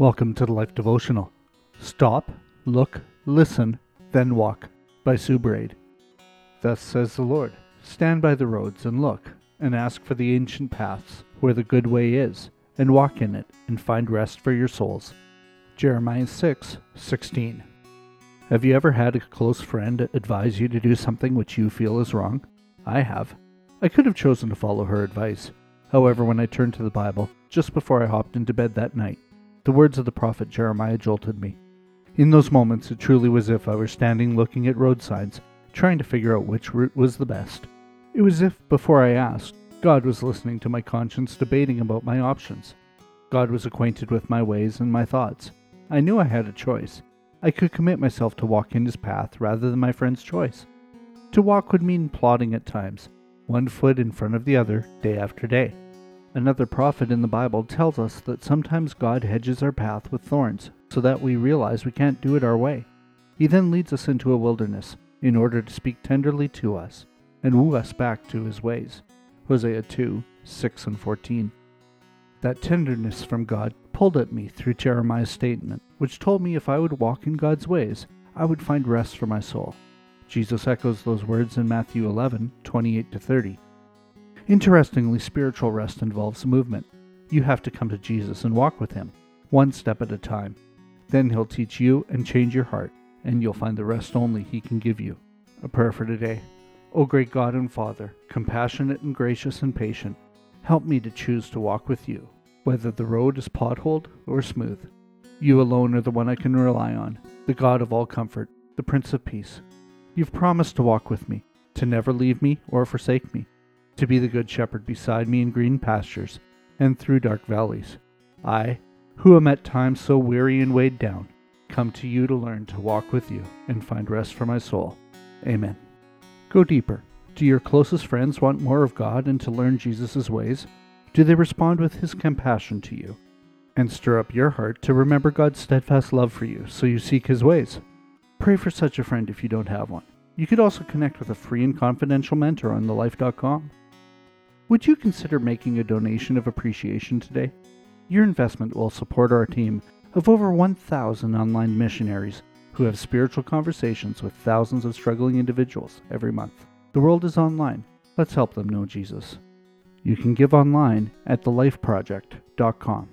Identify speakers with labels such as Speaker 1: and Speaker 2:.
Speaker 1: Welcome to the Life Devotional. Stop, look, listen, then walk by Sue Braid. Thus says the Lord Stand by the roads and look, and ask for the ancient paths where the good way is, and walk in it, and find rest for your souls. Jeremiah 6 16. Have you ever had a close friend advise you to do something which you feel is wrong? I have. I could have chosen to follow her advice. However, when I turned to the Bible, just before I hopped into bed that night, the words of the prophet Jeremiah jolted me. In those moments, it truly was as if I were standing looking at road signs, trying to figure out which route was the best. It was as if, before I asked, God was listening to my conscience debating about my options. God was acquainted with my ways and my thoughts. I knew I had a choice. I could commit myself to walk in his path rather than my friend's choice. To walk would mean plodding at times, one foot in front of the other, day after day. Another prophet in the Bible tells us that sometimes God hedges our path with thorns so that we realize we can't do it our way. He then leads us into a wilderness in order to speak tenderly to us and woo us back to his ways. Hosea 2 6 and 14. That tenderness from God pulled at me through Jeremiah's statement, which told me if I would walk in God's ways, I would find rest for my soul. Jesus echoes those words in Matthew 11 28 to 30. Interestingly, spiritual rest involves movement. You have to come to Jesus and walk with Him, one step at a time. Then He'll teach you and change your heart, and you'll find the rest only He can give you. A prayer for today. O great God and Father, compassionate and gracious and patient, help me to choose to walk with you, whether the road is potholed or smooth. You alone are the one I can rely on, the God of all comfort, the Prince of Peace. You've promised to walk with me, to never leave me or forsake me to be the good shepherd beside me in green pastures and through dark valleys. I, who am at times so weary and weighed down, come to you to learn to walk with you and find rest for my soul. Amen. Go deeper. Do your closest friends want more of God and to learn Jesus' ways? Do they respond with his compassion to you? And stir up your heart to remember God's steadfast love for you so you seek his ways. Pray for such a friend if you don't have one. You could also connect with a free and confidential mentor on thelife.com. Would you consider making a donation of appreciation today? Your investment will support our team of over 1,000 online missionaries who have spiritual conversations with thousands of struggling individuals every month. The world is online. Let's help them know Jesus. You can give online at thelifeproject.com.